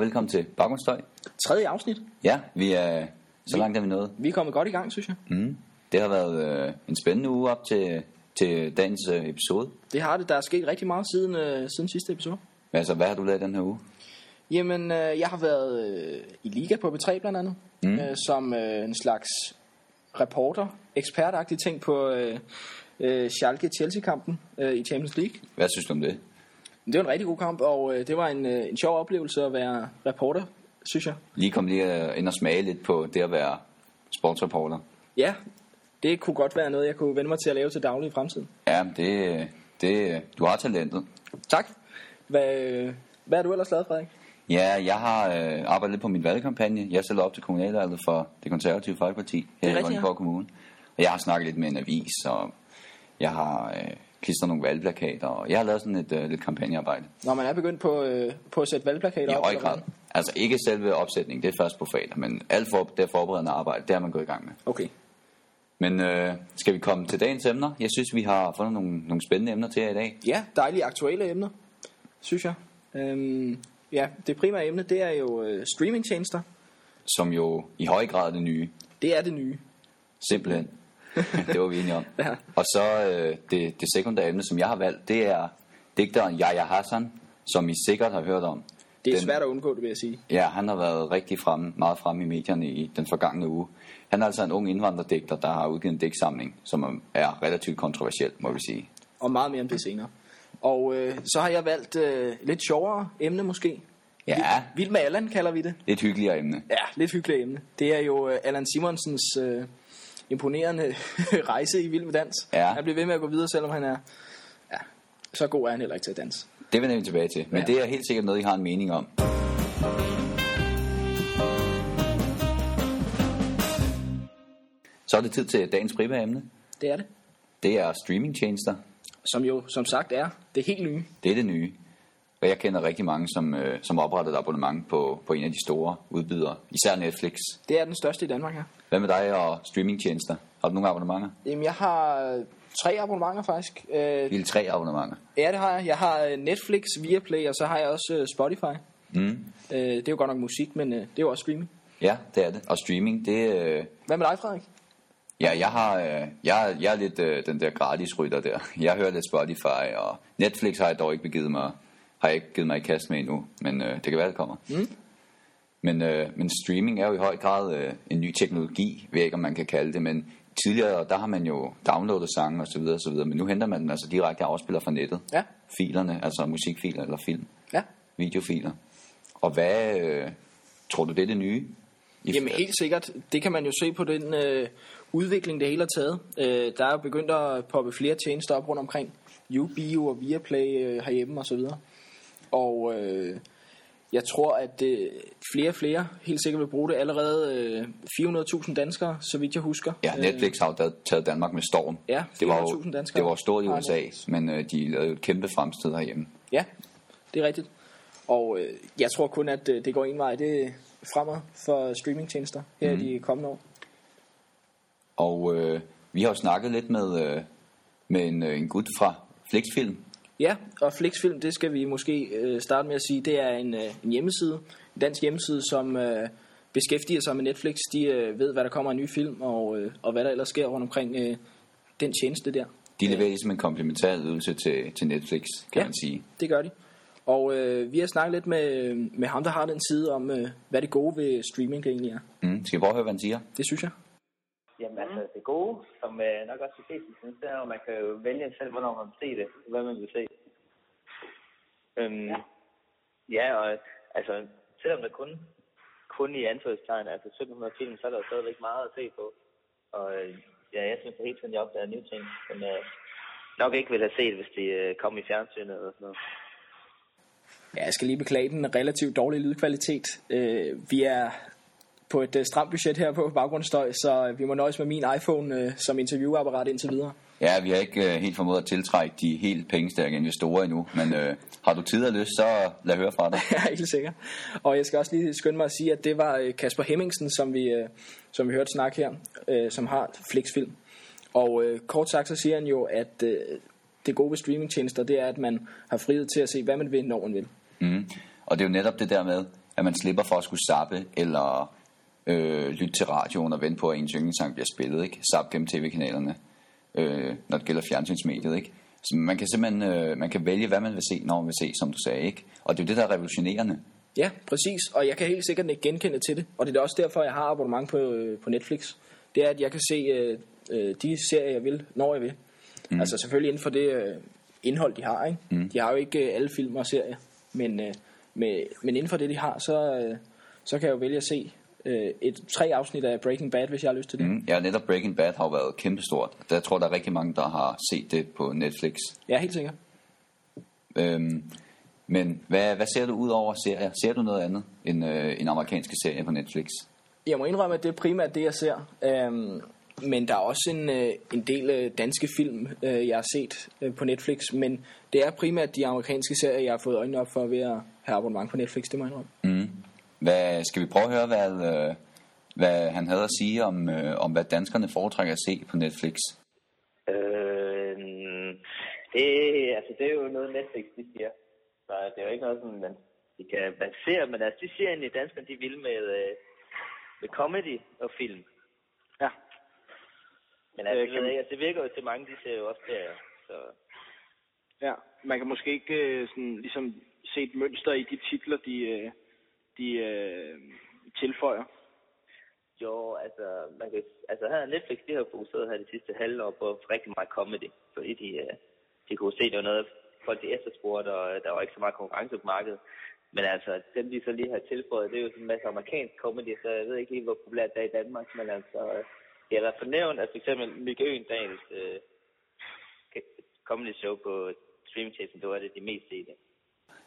og velkommen til Baggrundsstøj. Tredje afsnit. Ja, vi er så langt er vi nået. Vi er kommet godt i gang, synes jeg. Mm. Det har været øh, en spændende uge op til, til dagens øh, episode. Det har det. Der er sket rigtig meget siden, øh, siden sidste episode. Men altså, hvad har du lavet den her uge? Jamen, øh, jeg har været øh, i Liga på B3 blandt andet, mm. øh, som øh, en slags reporter, ekspertagtig ting på øh, øh, Schalke-Chelsea-kampen øh, i Champions League. Hvad synes du om det? Det var en rigtig god kamp, og øh, det var en, øh, en sjov oplevelse at være reporter, synes jeg. Lige kom lige øh, ind og smage lidt på det at være sportsreporter. Ja, det kunne godt være noget, jeg kunne vende mig til at lave til daglig i fremtiden. Ja, det, det, du har talentet. Tak. Hvad, hvad er du ellers lavet, Frederik? Ja, jeg har øh, arbejdet lidt på min valgkampagne. Jeg stiller op til kommunalvalget for det konservative Folkeparti her i Vordingborg. Kommune. Og jeg har snakket lidt med en avis, og jeg har øh, klistret nogle valgplakater, og jeg har lavet sådan et øh, lidt kampagnearbejde. Når man er begyndt på, øh, på at sætte valgplakater I op? I høj grad. Altså ikke selve opsætningen, det er først på fredag, men alt for, det forberedende arbejde, det har man gået i gang med. Okay. Men øh, skal vi komme til dagens emner? Jeg synes, vi har fundet nogle, nogle spændende emner til jer i dag. Ja, dejlige aktuelle emner, synes jeg. Øhm, ja, det primære emne, det er jo øh, streamingtjenester. Som jo i høj grad er det nye. Det er det nye. Simpelthen. Det var vi enige om. Ja. Og så øh, det, det sekundære emne, som jeg har valgt, det er digteren Yahya Hassan, som I sikkert har hørt om. Det er den, svært at undgå, det vil jeg sige. Ja, han har været rigtig frem, meget fremme i medierne i den forgangne uge. Han er altså en ung indvandrerdigter, der har udgivet en digtsamling, som er relativt kontroversiel, må vi sige. Og meget mere om det senere. Og øh, så har jeg valgt øh, lidt sjovere emne måske. Ja. Vild med Allan kalder vi det. Lidt hyggeligere emne. Ja, lidt hyggeligere emne. Det er jo øh, Allan Simonsens øh, imponerende rejse i Vild med Dans. Ja. Han bliver ved med at gå videre, selvom han er... Ja, så god er han heller ikke til at danse. Det vender vi tilbage til. Men ja. det er helt sikkert noget, I har en mening om. Så er det tid til dagens primære emne. Det er det. Det er streamingtjenester. Som jo, som sagt, er det helt nye. Det er det nye. Og jeg kender rigtig mange, som, øh, som har oprettet abonnement på, på en af de store udbydere. Især Netflix. Det er den største i Danmark her. Hvad med dig og streamingtjenester? Har du nogle abonnementer? Jamen, jeg har tre abonnementer faktisk. Øh, Vil tre abonnementer? Ja, det har jeg. Jeg har øh, Netflix, Viaplay, og så har jeg også øh, Spotify. Mm. Øh, det er jo godt nok musik, men øh, det er jo også streaming. Ja, det er det. Og streaming, det... Øh... Hvad med dig, Frederik? Ja, jeg har, øh, jeg, jeg er lidt øh, den der gratis rytter der. Jeg hører lidt Spotify, og Netflix har jeg dog ikke begivet mig, har jeg ikke givet mig i kast med endnu, men øh, det kan være, det kommer. Mm. Men, øh, men streaming er jo i høj grad øh, en ny teknologi, ved ikke, om man kan kalde det, men tidligere, der har man jo downloadet sange osv., osv., men nu henter man den altså direkte afspiller fra nettet. Ja. Filerne, altså musikfiler eller film. Ja. Videofiler. Og hvad øh, tror du, det er det nye? I Jamen helt sikkert. Det kan man jo se på den øh, udvikling, det hele har taget. Øh, der er jo begyndt at poppe flere tjenester op rundt omkring. Ubio og Viaplay øh, herhjemme og så videre. Og øh, jeg tror, at øh, flere og flere helt sikkert vil bruge det. Allerede øh, 400.000 danskere, så vidt jeg husker. Ja, Netflix har jo taget Danmark med storm. Ja, 400.000 det var jo, danskere. Det var stort i USA, men øh, de lavede jo et kæmpe fremstød herhjemme. Ja, det er rigtigt. Og øh, jeg tror kun, at øh, det går en vej. Det fremad for streamingtjenester her mm. i de kommende år. Og øh, vi har jo snakket lidt med, øh, med en, øh, en gut fra Flixfilm. Ja, og Flixfilm, det skal vi måske øh, starte med at sige, det er en, øh, en hjemmeside, en dansk hjemmeside, som øh, beskæftiger sig med Netflix. De øh, ved, hvad der kommer af nye film, og, øh, og hvad der ellers sker rundt omkring øh, den tjeneste der. De leverer ligesom en komplementær ydelse til, til Netflix, kan ja, man sige. det gør de. Og øh, vi har snakket lidt med, med ham, der har den side om, øh, hvad det gode ved streaming egentlig er. Mm. Skal vi prøve at høre, hvad han siger? Det synes jeg. Jamen altså, det gode, som øh, nok også de fleste synes, det er, at man kan jo vælge selv, hvornår man vil se det, hvad man vil se. Øhm, ja. ja, og altså, selvom der kun, kun i anførselstegn, altså 1700 film, så er der jo stadigvæk meget at se på. Og øh, ja, jeg synes det helt tiden, jeg opdager nye ting, som jeg nok ikke ville have set, hvis de øh, kom i fjernsynet eller sådan noget. Ja, jeg skal lige beklage den relativt dårlige lydkvalitet. Øh, vi er på et uh, stramt budget her på baggrundsstøj, så vi må nøjes med min iPhone uh, som interviewapparat indtil videre. Ja, vi har ikke uh, helt formået at tiltrække de helt pengestærke investorer endnu, men uh, har du tid og lyst, så lad høre fra dig. ja, helt sikkert. Og jeg skal også lige skynde mig at sige, at det var Kasper Hemmingsen, som vi, uh, som vi hørte snakke her, uh, som har Flixfilm. Og uh, kort sagt så siger han jo, at uh, det gode ved streamingtjenester, det er, at man har frihed til at se, hvad man vil, når man vil. Mm. Og det er jo netop det der med, at man slipper for at skulle zappe, eller øh, lytte til radioen og vente på, at ens yndlingssang bliver spillet, ikke? Zap gennem tv-kanalerne, øh, når det gælder fjernsynsmediet, ikke? Så man kan simpelthen øh, man kan vælge, hvad man vil se, når man vil se, som du sagde, ikke? Og det er jo det, der er revolutionerende. Ja, præcis. Og jeg kan helt sikkert ikke genkende til det. Og det er også derfor, jeg har abonnement på, øh, på Netflix. Det er, at jeg kan se øh, øh, de serier, jeg vil, når jeg vil. Mm. Altså selvfølgelig inden for det øh, indhold, de har. Ikke? Mm. De har jo ikke øh, alle film og serier. Men, øh, med, men inden for det, de har, så, øh, så kan jeg jo vælge at se øh, et tre afsnit af Breaking Bad, hvis jeg har lyst til det. Mm. Ja, netop Breaking Bad har jo været kæmpestort. Der tror der er rigtig mange, der har set det på Netflix. Ja, helt sikkert. Øhm, men hvad, hvad ser du ud over serier? Ser du noget andet end øh, en amerikansk serie på Netflix? Jeg må indrømme, at det er primært det, jeg ser. Øhm, men der er også en, øh, en del øh, danske film, øh, jeg har set øh, på Netflix. Men det er primært de amerikanske serier, jeg har fået øjnene op for ved at have abonnement på Netflix, det må jeg indrømme. Mm. Hvad, skal vi prøve at høre, hvad, øh, hvad han havde at sige om, øh, om, hvad danskerne foretrækker at se på Netflix? Øh, det, altså, det er jo noget Netflix, de siger. Så det er jo ikke noget, som man, de kan basere, men altså, de siger egentlig, at danskerne de vil med, øh, med comedy og film. Ja. Men altså, øh, kan... altså, det virker jo til mange, de ser jo også der, så... Ja, man kan måske ikke øh, sådan, ligesom se et mønster i de titler, de, øh, de øh, tilføjer. Jo, altså, man kan, altså her Netflix, de har fokuseret her de sidste halvår på rigtig meget comedy, fordi de, øh, de kunne se, det var noget, folk de efterspurgte, og øh, der var ikke så meget konkurrence på markedet. Men altså, dem de så lige har tilføjet, det er jo sådan en masse amerikansk comedy, så jeg ved ikke lige, hvor populært det er i Danmark, men altså, jeg har da fornævnt, at for eksempel Mikke Øendals øh, comedy show på streamingtjenesten, det var det de mest sete.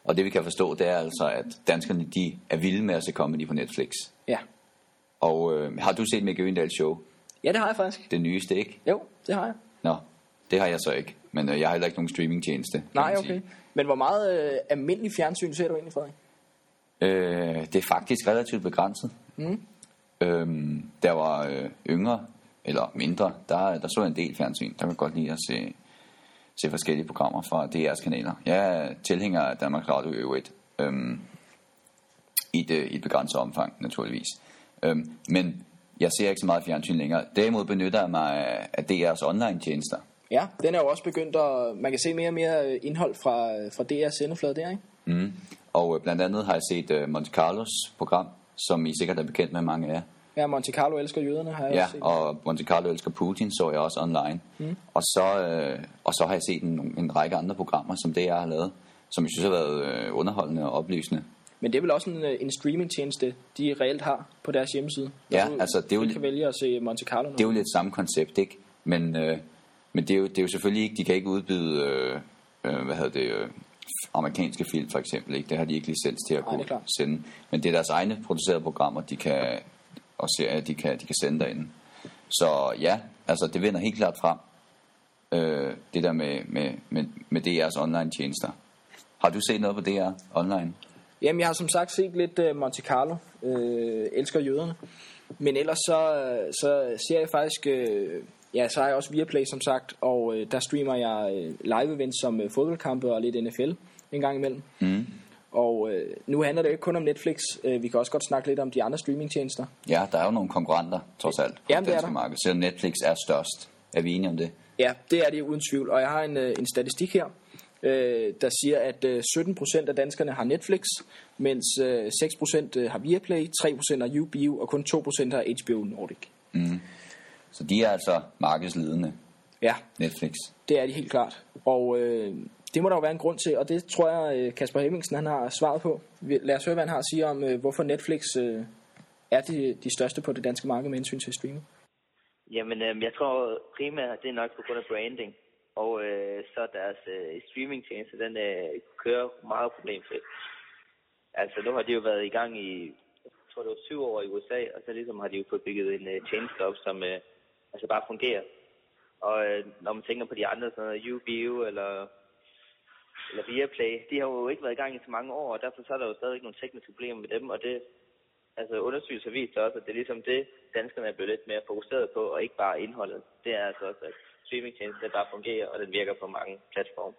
Og det vi kan forstå, det er altså, at danskerne de er vilde med at se comedy på Netflix. Ja. Og øh, har du set Mikke Øendals show? Ja, det har jeg faktisk. Det nyeste, ikke? Jo, det har jeg. Nå, det har jeg så ikke. Men øh, jeg har heller ikke nogen streamingtjeneste. Nej, okay. Sige. Men hvor meget øh, almindelig fjernsyn ser du egentlig, Frederik? Øh, det er faktisk relativt begrænset. Mm. Øhm, der var øh, yngre, eller mindre, der, der så en del fjernsyn. Der kan godt lide at se, se forskellige programmer fra DR's kanaler. Jeg er tilhænger af Danmarks Radio øvrigt. Øhm, i, et, I et begrænset omfang, naturligvis. Øhm, men jeg ser ikke så meget fjernsyn længere. Derimod benytter jeg mig af DR's online-tjenester. Ja, den er jo også begyndt at... Man kan se mere og mere øh, indhold fra, øh, fra DR's sendeflade der, ikke? Mm. Og øh, blandt andet har jeg set Monte Carlos program, som I sikkert er bekendt med mange af jer. Ja, Monte Carlo elsker jøderne, har jeg ja, set. og Monte Carlo elsker Putin, så jeg også online. Mm. Og, så, øh, og så har jeg set en, en række andre programmer, som det jeg har lavet, som jeg synes har været øh, underholdende og oplysende. Men det er vel også en, en streamingtjeneste, de reelt har på deres hjemmeside. Ja, du, altså det er jo, kan vælge at se Monte Carlo. Det er jo lidt samme koncept, ikke? Men, øh, men det, er jo, det er jo selvfølgelig ikke, de kan ikke udbyde, øh, øh, hvad hedder det, øh, amerikanske film for eksempel, ikke? Det har de ikke licens til at kunne sende. Men det er deres egne producerede programmer, de kan, og serier, de kan, de kan sende derinde. Så ja, altså det vinder helt klart frem, øh, det der med, med, med, med DR's online tjenester. Har du set noget på DR online? Jamen, jeg har som sagt set lidt uh, Monte Carlo. Uh, elsker jøderne. Men ellers så, så ser jeg faktisk... Uh, ja, så har jeg også Viaplay, som sagt. Og uh, der streamer jeg uh, live-events som uh, fodboldkampe og lidt NFL en gang imellem. Mm. Og øh, nu handler det ikke kun om Netflix. Øh, vi kan også godt snakke lidt om de andre streamingtjenester. Ja, der er jo nogle konkurrenter, trods alt, på Jamen, det danske marked. Selvom Netflix er størst. Er vi enige om det? Ja, det er det uden tvivl. Og jeg har en, øh, en statistik her, øh, der siger, at øh, 17% af danskerne har Netflix, mens øh, 6% øh, har Viaplay, 3% har Ubio, og kun 2% har HBO Nordic. Mm. Så de er altså markedsledende. Ja. Netflix. Det er de helt klart. Og øh, det må der jo være en grund til, og det tror jeg, øh, Kasper Hemmingsen han har svaret på. Lad os høre, hvad han har at sige om, øh, hvorfor Netflix øh, er de, de største på det danske marked med hensyn til streaming. Jamen, øh, jeg tror primært, det er nok på grund af branding. Og øh, så deres øh, streamingtjeneste, den øh, kører meget problemfrit. Altså, nu har de jo været i gang i, jeg tror det var syv år i USA, og så ligesom har de jo fået bygget en øh, tjeneste op, som øh, altså bare fungerer. Og øh, når man tænker på de andre, sådan noget UBU eller eller Viaplay, de har jo ikke været i gang i så mange år, og derfor så er der jo stadig nogle tekniske problemer med dem, og det, altså undersøgelser viser også, at det er ligesom det, danskerne er blevet lidt mere fokuseret på, og ikke bare indholdet. Det er altså også, at streamingtjenesten bare fungerer, og den virker på mange platforme.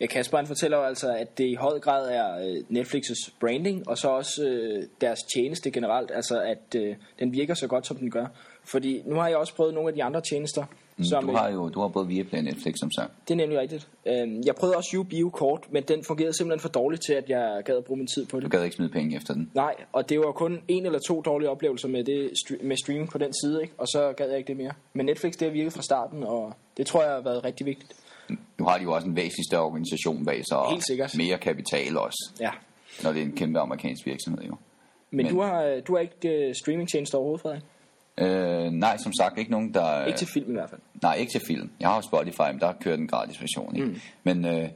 Ja, Kasper han fortæller jo altså, at det i høj grad er øh, Netflix's branding, og så også øh, deres tjeneste generelt, altså at øh, den virker så godt, som den gør. Fordi nu har jeg også prøvet nogle af de andre tjenester. Mm, som, du har jo du har både Viaplay og Netflix, som sagt. Det er nemlig rigtigt. Øhm, jeg prøvede også YouBio kort, men den fungerede simpelthen for dårligt til, at jeg gad at bruge min tid på det. Du gad ikke smide penge efter den? Nej, og det var kun en eller to dårlige oplevelser med, det, med streaming på den side, ikke? og så gad jeg ikke det mere. Men Netflix, det har virket fra starten, og det tror jeg har været rigtig vigtigt. Nu har de jo også en væsentlig større organisation bag sig, og mere kapital også. Ja. Når det er en kæmpe amerikansk virksomhed jo. Men, Men du har, du har ikke uh, streamingtjenester overhovedet, Frederik? Øh, nej, som sagt, ikke nogen, der... Ikke til film i hvert fald. Nej, ikke til film. Jeg har Spotify, men der kører den gratis version. Ikke? Mm. Men, øh,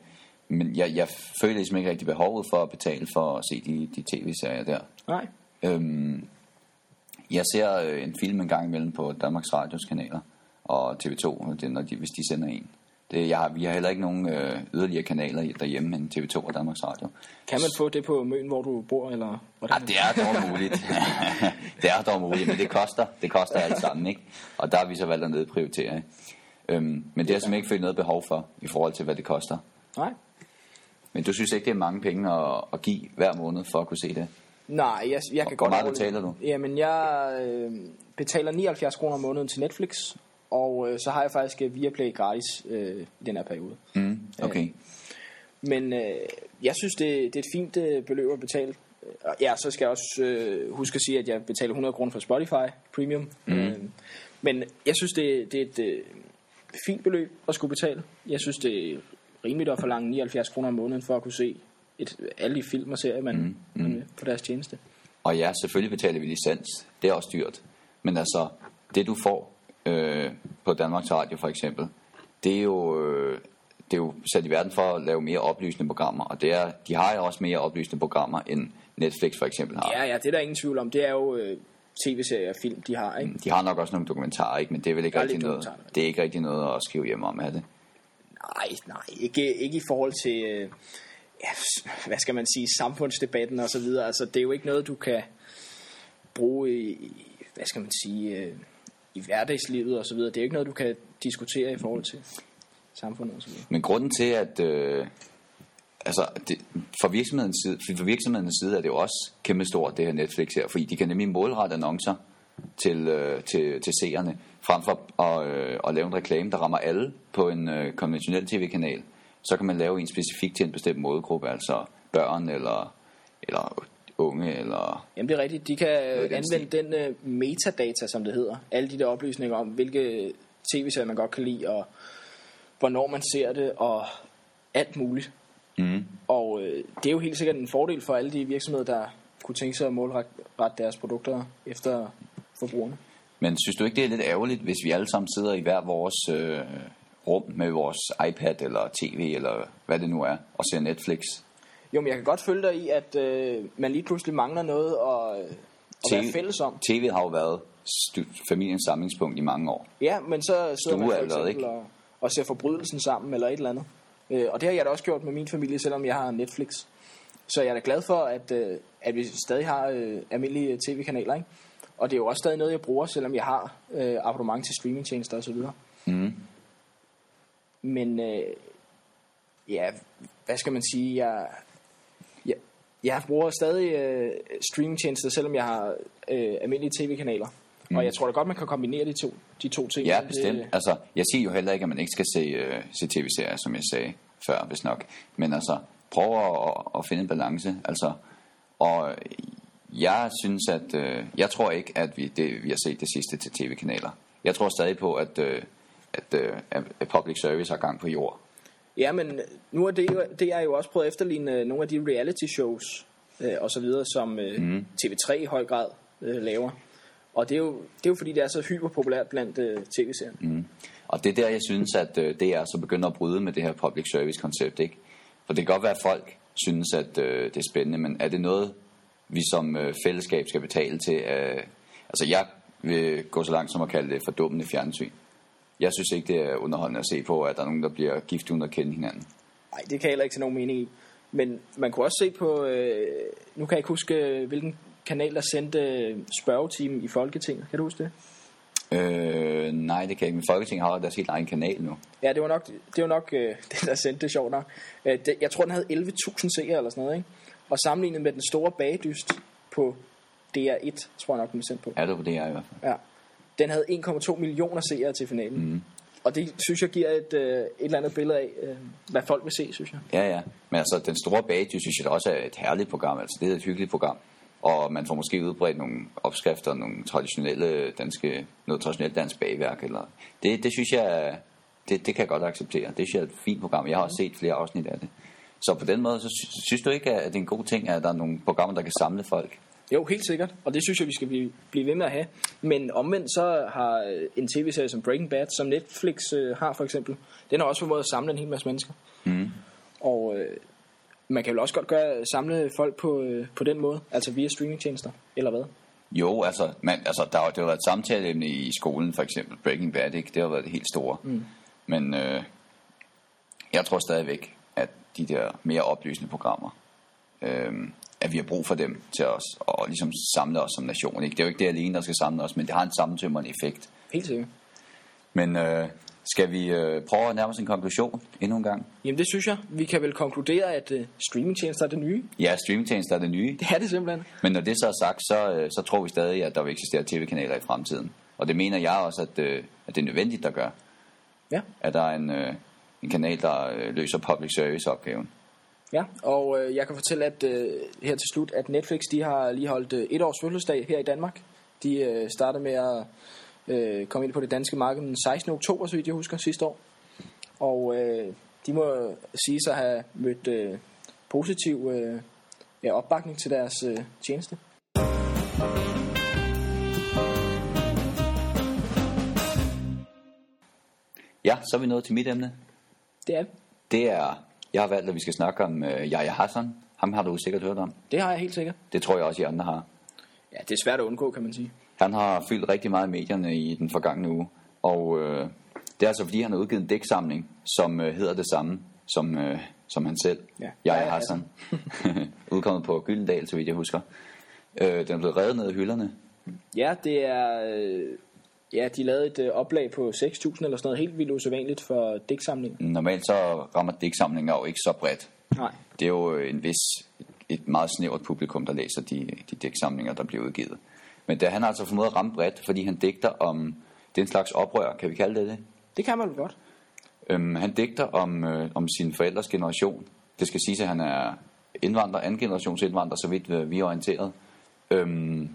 men jeg, jeg føler ligesom ikke rigtig behovet for at betale for at se de, de tv-serier der. Nej. Øhm, jeg ser øh, en film en gang imellem på Danmarks Radios kanaler og TV2, det, når de, hvis de sender en. Det, jeg har, vi har heller ikke nogen øh, yderligere kanaler derhjemme end TV2 og Danmarks Radio. Kan man få det på Møn, hvor du bor, eller hvordan? Ja, det er dog muligt. det er dog muligt, men det koster. Det koster alt sammen, ikke? Og der har vi så valgt at nedprioritere. Øhm, men det har simpelthen ikke følt noget behov for, i forhold til, hvad det koster. Nej. Men du synes ikke, det er mange penge at, at give hver måned for at kunne se det? Nej, jeg, jeg kan Hvor godt... meget betaler du? Jamen, jeg øh, betaler 79 kroner om måneden til Netflix, og øh, så har jeg faktisk øh, Viaplay gratis øh, i den her periode. Mm, okay. Øh, men øh, jeg synes, det, det er et fint øh, beløb at betale. Ja, så skal jeg også øh, huske at sige, at jeg betaler 100 kroner for Spotify Premium. Mm. Øh, men jeg synes, det, det er et øh, fint beløb at skulle betale. Jeg synes, det er rimeligt at forlange 79 kroner om måneden for at kunne se et, alle de film og serier, man, mm. Mm. man på deres tjeneste. Og ja, selvfølgelig betaler vi licens. Det er også dyrt. Men altså, det du får øh, på Danmarks Radio for eksempel, det er jo... Øh, det er jo sat i verden for at lave mere oplysende programmer, og det er, de har jo også mere oplysende programmer, end Netflix for eksempel har. Ja, ja, det er der ingen tvivl om. Det er jo øh, tv-serier og film, de har, ikke? De har nok også nogle dokumentarer, ikke? men det er vel ikke rigtig noget, det er ikke rigtig noget at skrive hjem om, er det? Nej, nej, ikke, ikke i forhold til, øh, ja, hvad skal man sige, samfundsdebatten og så videre. Altså, det er jo ikke noget, du kan bruge i, i hvad skal man sige, øh, i hverdagslivet og så videre. Det er jo ikke noget, du kan diskutere i forhold til samfundet osv. så. Men grunden til, at øh, altså, det, for, virksomhedens side, for virksomhedens side er det jo også kæmpestort, det her Netflix her, fordi de kan nemlig målrette annoncer til, øh, til, til seerne, frem for at, øh, at lave en reklame, der rammer alle på en øh, konventionel tv-kanal. Så kan man lave en specifik til en bestemt målgruppe, altså børn eller, eller unge, eller... Jamen det er rigtigt. De kan øh, den anvende den øh, metadata, som det hedder. Alle de der oplysninger om, hvilke tv-serier man godt kan lide, og hvornår man ser det, og alt muligt. Mm. Og øh, det er jo helt sikkert en fordel for alle de virksomheder, der kunne tænke sig at målrette rette deres produkter efter forbrugerne. Men synes du ikke, det er lidt ærgerligt, hvis vi alle sammen sidder i hver vores øh, rum med vores iPad eller tv, eller hvad det nu er, og ser Netflix? Jo, men jeg kan godt følge dig i, at øh, man lige pludselig mangler noget at, øh, at være fælles om. TV har jo været familiens samlingspunkt i mange år. Ja, men så sidder Stue man for eksempel ikke? og, og ser forbrydelsen sammen eller et eller andet. Øh, og det har jeg da også gjort med min familie, selvom jeg har Netflix. Så jeg er da glad for, at, øh, at vi stadig har øh, almindelige tv-kanaler. Ikke? Og det er jo også stadig noget, jeg bruger, selvom jeg har øh, abonnement til streamingtjenester osv. Mm. Men øh, ja, hvad skal man sige? Jeg, jeg, bruger stadig øh, streamingtjenester, selvom jeg har øh, almindelige tv-kanaler. Mm. Og jeg tror da godt, man kan kombinere de to, de to ting. Ja, Det- bestemt. Altså, jeg siger jo heller ikke, at man ikke skal se, øh, se tv-serier, som jeg sagde før, hvis nok. Men altså, prøv at, at finde en balance. Altså, og jeg synes, at øh, jeg tror ikke, at vi, det, vi har set det sidste til tv-kanaler. Jeg tror stadig på, at, øh, at, øh, at public service har gang på jord. Ja, men nu er det, jo, det er jo også prøvet at efterligne øh, nogle af de reality shows øh, og så videre, som øh, mm. TV3 i høj grad øh, laver. Og det er, jo, det er jo fordi, det er så hyperpopulært blandt øh, tv-serierne. Mm. Og det er der, jeg synes, at øh, det er så begynder at bryde med det her public service koncept, ikke? For det kan godt være, at folk synes, at øh, det er spændende, men er det noget, vi som øh, fællesskab skal betale til? Øh, altså, jeg vil gå så langt som at kalde det fordummende fjernsyn. Jeg synes ikke, det er underholdende at se på, at der er nogen, der bliver gift uden at kende hinanden. Nej, det kan jeg heller ikke til nogen mening i. Men man kunne også se på, øh, nu kan jeg ikke huske, øh, hvilken kanal, der sendte øh, spørgetimen i Folketinget. Kan du huske det? Øh, nej, det kan ikke. Men Folketinget har deres helt egen kanal nu. Ja, det var nok, det var nok øh, det, der sendte det sjovt nok. Øh, det, jeg tror, den havde 11.000 seere eller sådan noget, ikke? Og sammenlignet med den store bagdyst på DR1, tror jeg nok, den blev sendt på. Ja, det var det, jeg i hvert fald. Ja. Den havde 1,2 millioner seere til finalen. Mm. Og det synes jeg giver et, øh, et eller andet billede af, øh, hvad folk vil se, synes jeg. Ja, ja. Men altså, den store bagdyst, synes jeg også er et herligt program. Altså, det er et hyggeligt program. Og man får måske udbredt nogle opskrifter, nogle traditionelle danske, noget traditionelt dansk bagværk. Eller, det, det synes jeg, det, det kan jeg godt acceptere. Det synes jeg er et fint program. Jeg har også set flere afsnit af det. Så på den måde, så sy- synes du ikke, at det er en god ting, at der er nogle programmer, der kan samle folk? Jo, helt sikkert. Og det synes jeg, vi skal blive, blive ved med at have. Men omvendt så har øh, en tv-serie som Breaking Bad, som Netflix øh, har for eksempel, den har også formået at samle en hel masse mennesker. Mm. Og øh, man kan vel også godt gøre, samle folk på, øh, på den måde, altså via streamingtjenester, eller hvad? Jo, altså, man, altså der, det har været et samtaleemne i skolen, for eksempel Breaking Bad, ikke? det har været det helt store. Mm. Men øh, jeg tror stadigvæk, at de der mere oplysende programmer, øh, at vi har brug for dem til os, og ligesom samle os som nation. Ikke? Det er jo ikke det alene, der skal samle os, men det har en sammentømmerende effekt. Helt sikkert. Men øh, skal vi øh, prøve at nærme os en konklusion endnu en gang? Jamen det synes jeg. Vi kan vel konkludere, at øh, streamingtjenester er det nye. Ja, streamingtjenester er det nye. Det er det simpelthen. Men når det så er sagt, så, øh, så tror vi stadig, at der vil eksistere tv-kanaler i fremtiden. Og det mener jeg også, at, øh, at det er nødvendigt, der gør. Ja. At der er en, øh, en kanal, der øh, løser public service-opgaven. Ja, og øh, jeg kan fortælle at øh, her til slut, at Netflix de har lige holdt øh, et års fødselsdag her i Danmark. De øh, startede med at øh, komme ind på det danske marked den 16. oktober, så vidt jeg husker, sidste år. Og øh, de må sige sig at have mødt øh, positiv øh, ja, opbakning til deres øh, tjeneste. Ja, så er vi nået til mit emne. Det er det. Det er, jeg har valgt, at vi skal snakke om øh, Yahya Hassan. Ham har du sikkert hørt om. Det har jeg helt sikkert. Det tror jeg også, I andre har. Ja, det er svært at undgå, kan man sige. Han har fyldt rigtig meget i medierne i den forgangne uge. Og øh, det er altså, fordi han har udgivet en digtsamling, som øh, hedder det samme som, øh, som han selv. Ja. Yahya Hassan. Udkommet på Gyldendal, så vidt jeg husker. Øh, den er blevet revet ned af hylderne. Ja, det er... Øh, ja, de lavede et øh, oplag på 6.000 eller sådan noget helt vildt usædvanligt for digtsamlingen. Normalt så rammer digtsamlinger jo ikke så bredt. Nej. Det er jo en vis, et meget snævert publikum, der læser de, de digtsamlinger, der bliver udgivet. Men det, han har altså formået at ramme bredt, fordi han digter om, det er en slags oprør, kan vi kalde det det? Det kan man vel godt. Øhm, han digter om, øh, om sin forældres generation. Det skal siges, at han er indvandrer, anden generations indvandrer, så vidt øh, vi er orienteret. Øhm,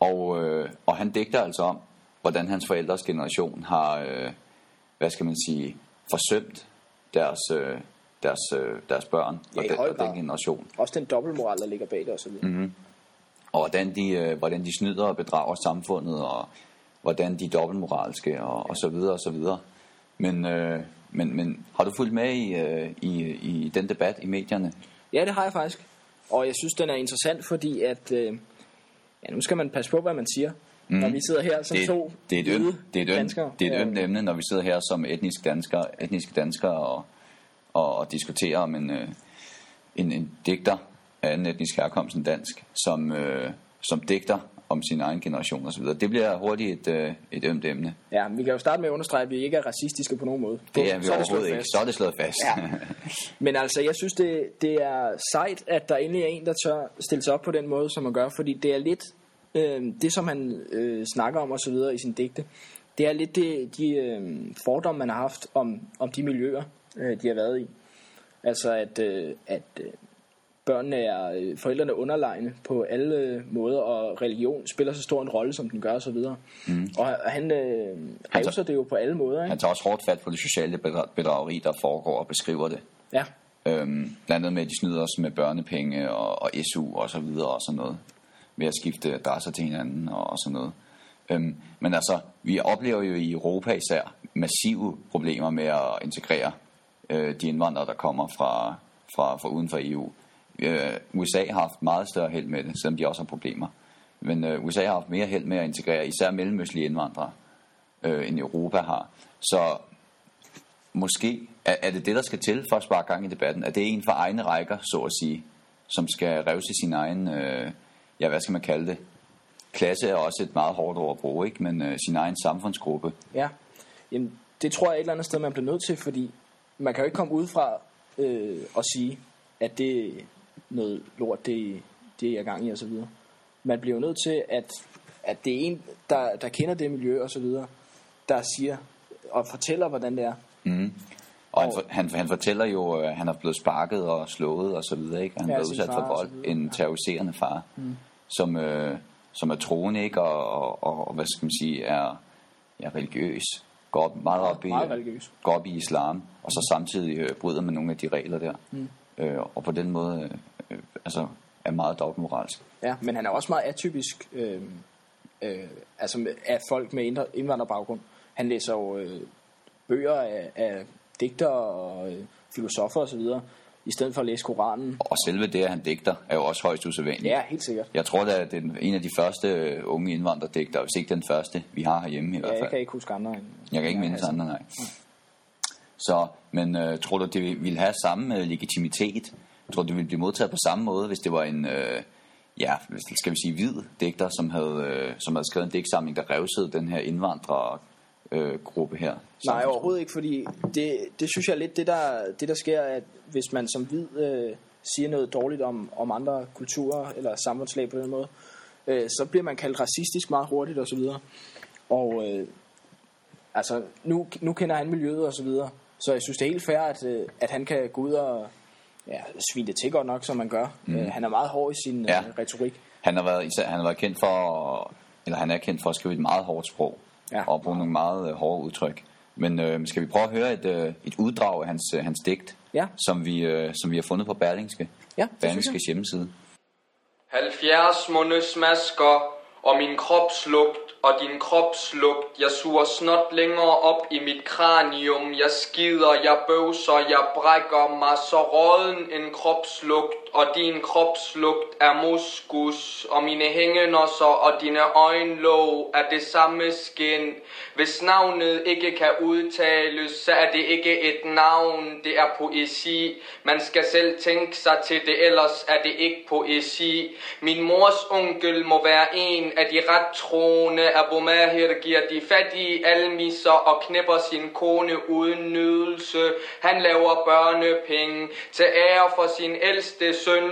og, øh, og han digter altså om, hvordan hans forældres generation har, øh, hvad skal man sige, forsømt deres, øh, deres, øh, deres børn Ja, og, den, og den generation. Også den dobbeltmoral, der ligger bag det og så videre. Mm-hmm. Og hvordan de, øh, hvordan de snyder og bedrager samfundet, og hvordan de er dobbeltmoralske, og, og så videre, og så videre. Men, øh, men, men har du fulgt med i, øh, i, i den debat i medierne? Ja, det har jeg faktisk. Og jeg synes, den er interessant, fordi at... Øh, ja, nu skal man passe på, hvad man siger. Mm. Når vi sidder her som det, to det er et øm, det er et øm, danskere. det er et ømt emne, når vi sidder her som etniske danskere, etniske danskere og, og, og diskuterer om en, øh, en, en digter af anden etnisk herkomst end dansk, som, øh, som digter om sin egen generation osv. Det bliver hurtigt et, øh, et ømt emne. Ja, vi kan jo starte med at understrege, at vi ikke er racistiske på nogen måde. Det er vi Så overhovedet slået ikke. fast. Så er det slået fast. Ja. Men altså, jeg synes, det, det er sejt, at der endelig er en, der tør stille sig op på den måde, som man gør. Fordi det er lidt øh, det, som han øh, snakker om og så videre i sin digte. Det er lidt det, de øh, fordomme, man har haft om, om de miljøer, øh, de har været i. Altså, at, øh, at øh, børnene er øh, forældrene underlegne på alle øh, måder, og religion spiller så stor en rolle, som den gør og så videre. Mm. Og han øh, revser det jo på alle måder, ikke? Han tager også hårdt fat på det sociale bedra- bedrageri, der foregår og beskriver det. Ja. Øhm, blandt andet med, at de snyder os med børnepenge og, og SU og så videre og sådan noget. Ved at skifte adresser til hinanden og, og sådan noget. Øhm, men altså, vi oplever jo i Europa især massive problemer med at integrere øh, de indvandrere, der kommer fra, fra, fra uden for EU. Øh, USA har haft meget større held med det, selvom de også har problemer. Men øh, USA har haft mere held med at integrere især mellemøstlige indvandrere, øh, end Europa har. Så måske er, er det det, der skal til for at spare gang i debatten? Er det en for egne rækker, så at sige, som skal revse sin egen, øh, ja, hvad skal man kalde det, klasse er også et meget hårdt ord at bruge, ikke? men øh, sin egen samfundsgruppe. Ja, Jamen, det tror jeg et eller andet sted, man bliver nødt til, fordi man kan jo ikke komme ud fra øh, og sige, at det noget lort, det, det er gang i osv. Man bliver jo nødt til, at, at det er en, der, der kender det miljø og så videre, der siger og fortæller, hvordan det er. Mm. Og han, for, han, han fortæller jo, at han er blevet sparket og slået og så videre, ikke? Han ja, er udsat for vold, en terroriserende far, mm. som, øh, som er troende, ikke? Og, og, og, hvad skal man sige, er ja, religiøs. Går op, meget, op i, meget religiøs. går op i islam, og så samtidig øh, bryder med nogle af de regler der. Mm. Øh, og på den måde øh, altså, er meget dobbeltmoralsk. Ja, men han er også meget atypisk øh, øh, altså af folk med indvandrerbaggrund. Han læser jo øh, bøger af, af digter og øh, filosofer osv., i stedet for at læse Koranen. Og selve det, at han digter, er jo også højst usædvanligt. Ja, helt sikkert. Jeg tror, at det er en af de første øh, unge indvandrerdigter, hvis ikke den første, vi har herhjemme i hvert fald. jeg kan ikke huske andre. End, jeg kan ikke mindes andre, nej. Så, men øh, tror du, det ville have samme øh, legitimitet? Tror det ville blive modtaget på samme måde, hvis det var en... Øh, ja, skal vi sige, hvid digter, som havde, øh, som havde skrevet en digtsamling, der revsede den her indvandrer øh, gruppe her? Nej, overhovedet ikke, fordi det, det synes jeg er lidt det, der, det, der sker, at hvis man som hvid øh, siger noget dårligt om, om andre kulturer eller samfundslag på den måde, øh, så bliver man kaldt racistisk meget hurtigt osv. Og, og øh, altså, nu, nu kender han miljøet og så videre, så jeg synes, det er helt fair, at, øh, at han kan gå ud og ja, svine det til godt nok, som man gør. Mm. Øh, han er meget hård i sin ja. øh, retorik. Han har, været, især, han har været kendt for, eller han er kendt for at skrive et meget hårdt sprog ja. og bruge nogle meget øh, hårde udtryk. Men øh, skal vi prøve at høre et, øh, et uddrag af hans, øh, hans digt, ja. som, vi, øh, som vi har fundet på Berlingske, ja, Berlingske hjemmeside. 70 måneds masker og min kropslugt og din kropslugt. Jeg suger snot længere op i mit kranium. Jeg skider, jeg bøvser, jeg brækker mig så råden en kropslugt. Og din kropslugt er muskus, og mine hængenosser og dine øjenlåg er det samme skin. Hvis navnet ikke kan udtales, så er det ikke et navn, det er poesi. Man skal selv tænke sig til det, ellers er det ikke poesi. Min mors onkel må være en af de ret troende. Abu Mahir giver de fattige almisser og knipper sin kone uden nydelse. Han laver børnepenge til ære for sin ældste søn.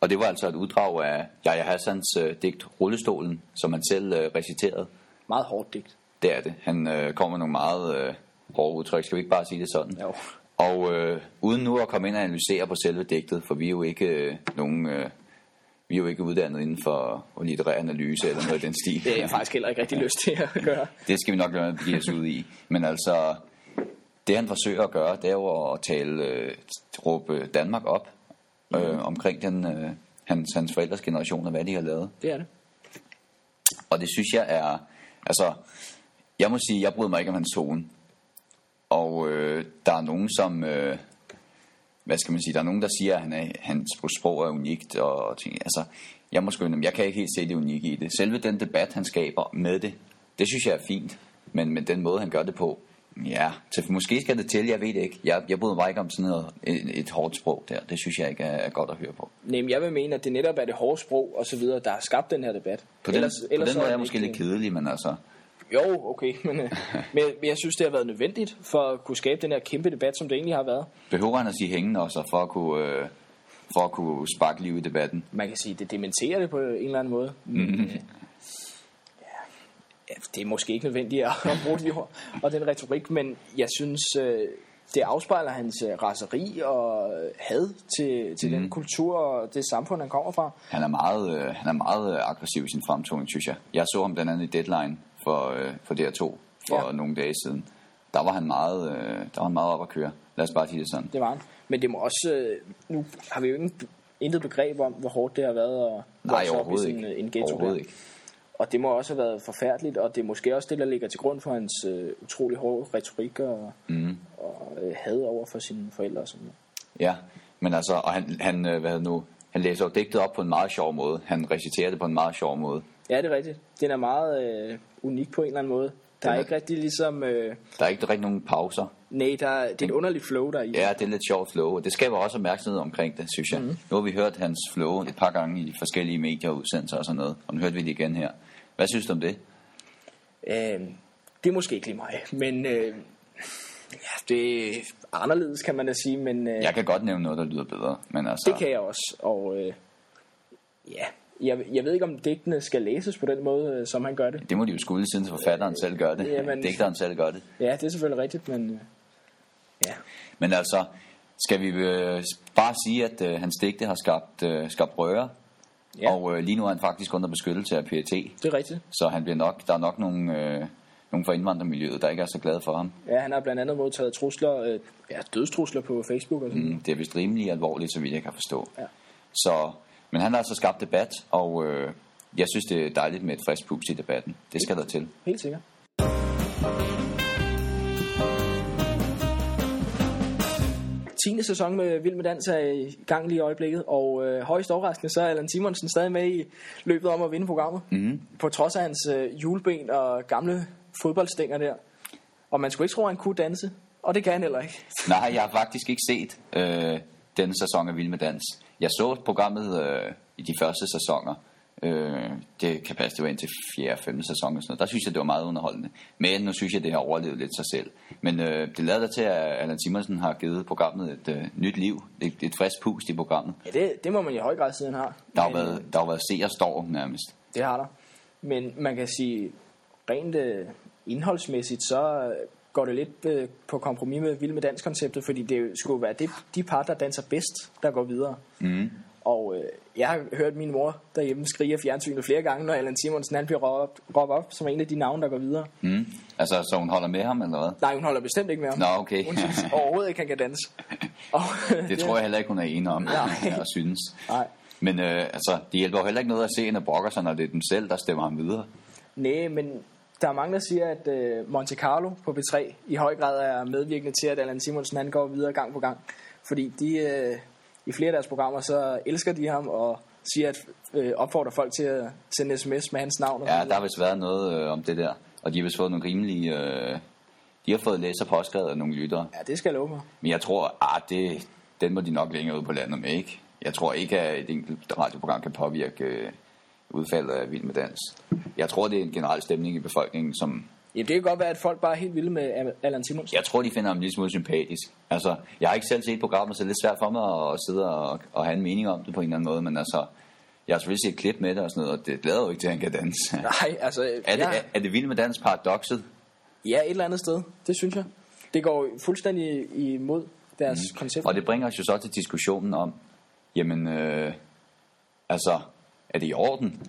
Og det var altså et uddrag af Jaja Hassans øh, digt Rullestolen, som han selv øh, reciterede. Meget hårdt digt. Det er det. Han øh, kommer med nogle meget øh, hårde udtryk. Skal vi ikke bare sige det sådan? Jo. Og øh, uden nu at komme ind og analysere på selve digtet, for vi er jo ikke øh, nogen... Øh, vi er jo ikke uddannet inden for litterær analyse eller noget i den stil. Det er jeg faktisk heller ikke rigtig lyst til at gøre. det skal vi nok lade blive os ud i. Men altså, det han forsøger at gøre, det er jo at tale, øh, råbe Danmark op øh, mm. omkring den, øh, hans, hans forældres generation og hvad de har lavet. Det er det. Og det synes jeg er, altså, jeg må sige, jeg bryder mig ikke om hans tone. Og øh, der er nogen, som, øh, hvad skal man sige, der er nogen, der siger, at han er, hans sprog er unikt, og, og ting. Altså, jeg må skyde, jeg kan ikke helt se det unikke i det. Selve den debat, han skaber med det, det synes jeg er fint. Men, men den måde, han gør det på, ja, til, måske skal det til, jeg ved det ikke. Jeg, jeg bryder mig ikke om sådan noget, et, et hårdt sprog der. Det synes jeg ikke er, er godt at høre på. Nej, jeg vil mene, at det netop er det hårde sprog og så videre, der har skabt den her debat. På den, ellers, ellers på den måde er jeg måske lidt kedelig, men altså... Jo, okay, men, øh, men, men jeg synes, det har været nødvendigt for at kunne skabe den her kæmpe debat, som det egentlig har været. Behøver han at sige hængende også, for at kunne, øh, for at kunne sparke liv i debatten? Man kan sige, det dementerer det på en eller anden måde. Mm-hmm. Øh, det er måske ikke nødvendigt at, bruge de ord og den retorik, men jeg synes, øh, det afspejler hans øh, raseri og had til, til mm. den mhm. kultur og det samfund, han kommer fra. Han er meget, øh, han er meget aggressiv i sin fremtoning, synes jeg. Jeg så ham blandt andet i Deadline for, øh, for DR2 for ja. nogle dage siden. Der var han meget, øh, der var han meget op at køre. Lad os bare sige det sådan. Det var han. Men det må også, øh, nu har vi jo ingen, intet begreb om, hvor hårdt det har været at Nej, overhovedet op i sådan ikke. en ghetto overhovedet ikke. Og det må også have været forfærdeligt, og det er måske også det, der ligger til grund for hans øh, utrolig hårde retorik og, mm. og øh, had over for sine forældre og sådan noget. Ja, men altså, og han, han, øh, hvad nu, han læser jo digtet op på en meget sjov måde. Han reciterer det på en meget sjov måde. Ja, det er rigtigt. Den er meget øh, unik på en eller anden måde. Der er ikke rigtig ligesom... Øh, Der er ikke rigtig nogen pauser. nej, der, er- det er et underligt flow, der er i. Ja, det er lidt sjovt flow, og det skaber også opmærksomhed omkring det, synes jeg. Mm. Nu har vi hørt hans flow et par gange i de forskellige medier og udsendelser og sådan noget, og nu hørte vi det igen her. Hvad synes du om det? Øh, det er måske ikke lige mig, men... Øh, ja, det er anderledes, kan man da sige, men... Øh, Jeg kan godt nævne noget, der lyder bedre, men altså... Det kan jeg også, og øh, ja, jeg, jeg ved ikke om digtene skal læses på den måde, øh, som han gør det. Det må de jo skulle, siden forfatteren selv gør det. Jamen- Digteren selv gør det. Ja, det er selvfølgelig rigtigt, men øh, ja. Men altså, skal vi øh, bare sige, at øh, hans digte har skabt, øh, skabt røre, ja. og øh, lige nu er han faktisk under beskyttelse af PET, Det er rigtigt. så han bliver nok, der er nok nogle, øh, nogle fra indvandrermiljøet, der ikke er så glade for ham. Ja, han har blandt andet modtaget trusler, øh, ja, dødstrusler på Facebook og sådan Mm, det er vist rimelig alvorligt, så vidt jeg kan forstå. Ja. Så, men han har altså skabt debat, og øh, jeg synes, det er dejligt med et frisk pus i debatten. Det skal der til. Helt sikkert. Tiende sæson med Vild med Dans er i gang lige i øjeblikket, og øh, højst overraskende så er Allan Simonsen stadig med i løbet om at vinde programmet. Mm. På trods af hans øh, juleben og gamle fodboldstænger der. Og man skulle ikke tro, at han kunne danse, og det kan han heller ikke. Nej, jeg har faktisk ikke set øh, denne sæson af Vild med Dans. Jeg så programmet øh, i de første sæsoner. Øh, det kan passe, det var indtil 4. og 5. sæson. Og sådan noget. Der synes jeg, det var meget underholdende. Men nu synes jeg, det har overlevet lidt sig selv. Men øh, det lader til, at Allan Simonsen har givet programmet et øh, nyt liv. Et, et frisk pust i programmet. Ja, det, det må man i høj grad sige, han har. Der har, Men, været, der har været se og står nærmest. Det har der. Men man kan sige, rent øh, indholdsmæssigt, så går det lidt øh, på kompromis med Vild med Dans-konceptet, fordi det skulle være det, de par, der danser bedst, der går videre. Mm. Og øh, jeg har hørt min mor derhjemme skrige af fjernsynet flere gange, når Allan Simonsen han bliver råbt op, råbt op som en af de navne, der går videre. Mm. Altså, så hun holder med ham, eller hvad? Nej, hun holder bestemt ikke med ham. Nå, okay. Hun synes overhovedet ikke, han kan danse. Og, Det tror jeg heller ikke, hun er enig om, Nej. og synes. Nej. Men øh, altså, det hjælper jo heller ikke noget at se, når brokker sig, når det er dem selv, der stemmer ham videre. Nej, men der er mange, der siger, at øh, Monte Carlo på B3 i høj grad er medvirkende til, at Allan Simonsen han går videre gang på gang. Fordi de, øh, i flere af deres programmer, så elsker de ham og siger, at øh, opfordrer folk til at sende sms med hans navn. Og Ja, der har vist været noget øh, om det der. Og de har vist fået nogle rimelige... Øh, de har fået læser påskrevet af nogle lyttere. Ja, det skal jeg love mig. Men jeg tror, ah, det, den må de nok længere ud på landet med, ikke? Jeg tror ikke, at et enkelt radioprogram kan påvirke øh, udfaldet af Vild med Dans. Jeg tror, det er en generel stemning i befolkningen, som... Jamen, det kan godt være, at folk bare er helt vilde med Allan Simonsen. Jeg tror, de finder ham lille smule sympatisk. Altså, jeg har ikke selv set programmet, så det er lidt svært for mig at sidde og, og have en mening om det på en eller anden måde, men altså... Jeg har selvfølgelig set et klip med det og sådan noget, og det glæder jo ikke til, at han kan danse. Nej, altså... Er det, jeg, er, er det Vild med Dans paradokset? ja, et eller andet sted. Det synes jeg. Det går fuldstændig imod deres mm. koncept. Og det bringer os jo så til diskussionen om, jamen, øh, altså, er det i orden?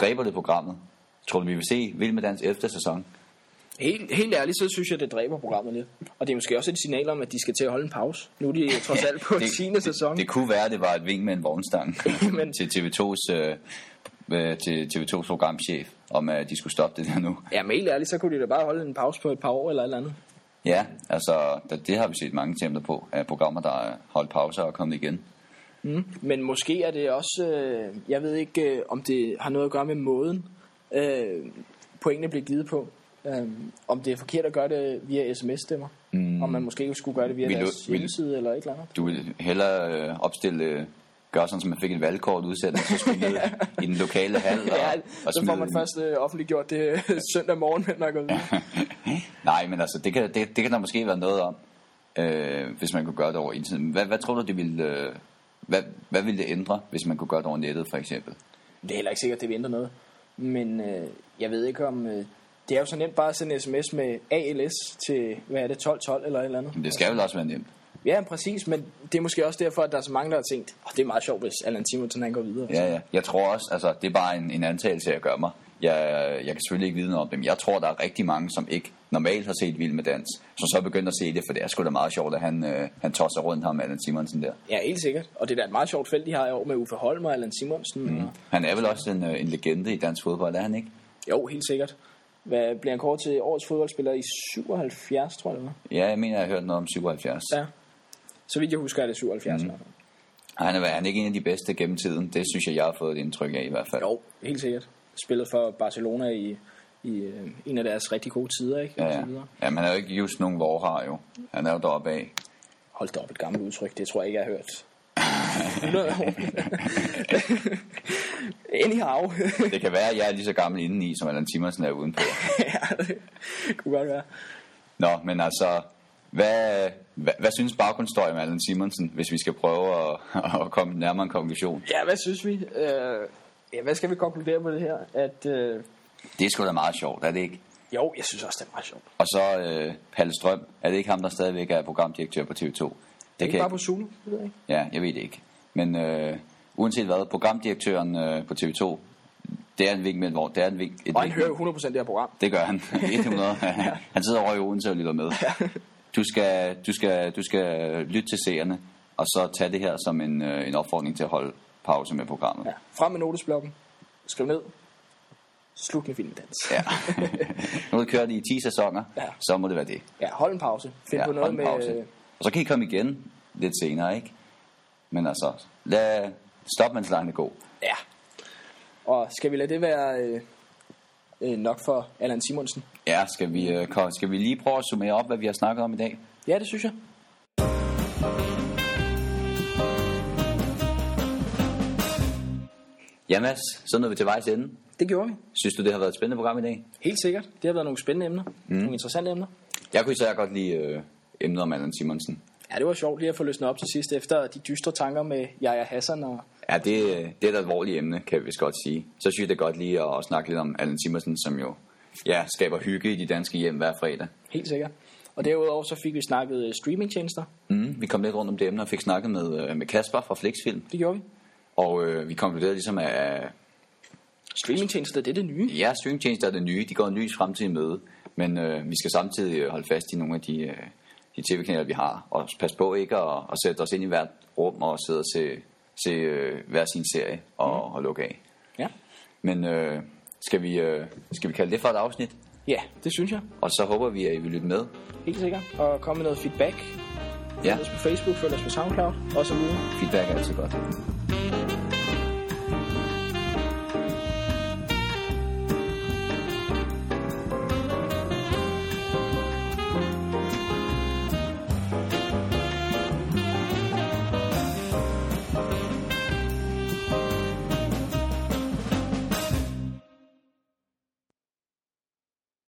Dræber det programmet? Tror du, vi vil se Vild med Dans efter sæson? Helt, helt ærligt, så synes jeg, det dræber programmet lidt. Og det er måske også et signal om, at de skal til at holde en pause. Nu er de trods alt på 10. sæson. Det, det kunne være, at det var et vink med en vognstang Men- til TV2's, øh, øh, til TV2's programchef, om at de skulle stoppe det der nu. Ja, men helt ærligt, så kunne de da bare holde en pause på et par år eller et eller andet. Ja, altså, det, det har vi set mange eksempler på, af programmer, der har holdt pauser og kommet igen. Mm. Men måske er det også, øh, jeg ved ikke, øh, om det har noget at gøre med måden, øh, pointene bliver givet på. Øh, om det er forkert at gøre det via sms-stemmer. Mm. Om man måske skulle gøre det via Vil du- deres vil- hjemmeside eller et eller andet. Du vil hellere øh, opstille, øh, gøre sådan, så man fik et valgkort udsendt, og så skulle ned i den lokale hal og, Ja, og så får man først øh, offentliggjort det øh, søndag morgen, når man går. Nej, men altså, det kan, det, det kan der måske være noget om, øh, hvis man kunne gøre det over internet. Hvad, hvad tror du, det ville, øh, hvad, hvad ville det ændre, hvis man kunne gøre det over nettet, for eksempel? Det er heller ikke sikkert, at det vil ændre noget. Men øh, jeg ved ikke om... Øh, det er jo så nemt bare at sende sms med ALS til, hvad er det, 1212 eller et eller andet. Men det skal vel også være nemt. Ja, præcis, men det er måske også derfor, at der er så mange, der har tænkt, oh, det er meget sjovt, hvis Allan Simonsen han går videre. Ja, ja. Jeg tror også, altså, det er bare en, en antagelse, jeg gør mig. Jeg, jeg kan selvfølgelig ikke vide noget om det, men jeg tror, der er rigtig mange, som ikke normalt har set Vild med Dans, som så begynder at se det, for det er sgu da meget sjovt, at han, øh, han tosser rundt ham med Allan Simonsen der. Ja, helt sikkert. Og det er da et meget sjovt felt, de har i år med Uffe Holm og Allan Simonsen. Mm. Og, Han er vel også en, øh, en legende i dansk fodbold, er han ikke? jo, helt sikkert. Hvad bliver han kort til årets fodboldspiller i 77, tror jeg det var? Ja, jeg mener, jeg har hørt noget om 77. Ja. Så vidt jeg husker, er det 77. Mm. Og Han er, han er ikke en af de bedste gennem tiden. Det synes jeg, jeg har fået et indtryk af i hvert fald. Jo, helt sikkert. Spillet for Barcelona i i øh, en af deres rigtig gode tider, ikke? Ja, Og ja. så videre. ja, man er jo ikke just nogen vorhar jo. Han er jo deroppe af. Hold da op, et gammelt udtryk. Det tror jeg ikke, jeg har hørt. 100 år. Anyhow. Det kan være, at jeg er lige så gammel indeni, som Allan Simonsen er udenpå. ja, det kunne godt være. Nå, men altså, hvad, hvad, hvad synes baggrundsstøj om Allan Simonsen, hvis vi skal prøve at, at komme nærmere en konklusion? Ja, hvad synes vi? Øh, ja, hvad skal vi konkludere på det her? At, øh, Det er sgu da meget sjovt, er det ikke? jo, jeg synes også, det er meget sjovt. Og så øh, Palle Strøm, er det ikke ham, der stadigvæk er programdirektør på TV2? Det Det er ikke bare på Zulu, det ved jeg ikke. Ja, jeg ved det ikke. Men øh, uanset hvad, programdirektøren øh, på TV2, det er en vink med, hvor det er en vink, et Og han hører med- jo 100% det her program. Det gør han. 100. han sidder over i Odense og lytter med. Du skal, du skal, du skal lytte til seerne, og så tage det her som en, øh, en opfordring til at holde pause med programmet. Ja. Frem med notesblokken. Skriv ned. Slut med filmdans. Ja. nu har du kørt i 10 sæsoner, Ja. så må det være det. ja hold en pause. Find Ja, på noget en pause. med... Og så kan I komme igen lidt senere, ikke? Men altså, lad stopmandslejen gå. Ja. Og skal vi lade det være øh, øh, nok for Allan Simonsen? Ja, skal vi, øh, skal vi lige prøve at summere op, hvad vi har snakket om i dag? Ja, det synes jeg. Ja, Mads, så nåede vi til vejs ende. Det gjorde vi. Synes du, det har været et spændende program i dag? Helt sikkert. Det har været nogle spændende emner. Mm. Nogle interessante emner. Jeg kunne især godt lide øh, emnet om Allan Simonsen. Ja, det var sjovt lige at få løsnet op til sidst, efter de dystre tanker med Jaja Hassan og... Ja, det, øh, det er et alvorligt emne, kan vi vist godt sige. Så synes jeg det godt lige at snakke lidt om Allan Simonsen, som jo ja, skaber hygge i de danske hjem hver fredag. Helt sikkert. Og derudover så fik vi snakket streamingtjenester. Mm, vi kom lidt rundt om det emne og fik snakket med, øh, med Kasper fra Flixfilm. Det gjorde vi. Og øh, vi konkluderede ligesom, at Streamingtjenester, det er det nye. ja, streamingtjenester er det nye. De går en lys fremtid i møde. Men øh, vi skal samtidig øh, holde fast i nogle af de, øh, de tv-kanaler, vi har. Og passe på ikke at, at sætte os ind i hvert rum og sidde og se, se øh, hver sin serie og, og lukke af. Ja. Men øh, skal, vi, øh, skal vi kalde det for et afsnit? Ja, det synes jeg. Og så håber vi, at I vil lytte med. Helt sikkert. Og komme med noget feedback. Ja, Følg os på Facebook, følg os på Soundcloud og så videre. feedback er altid godt.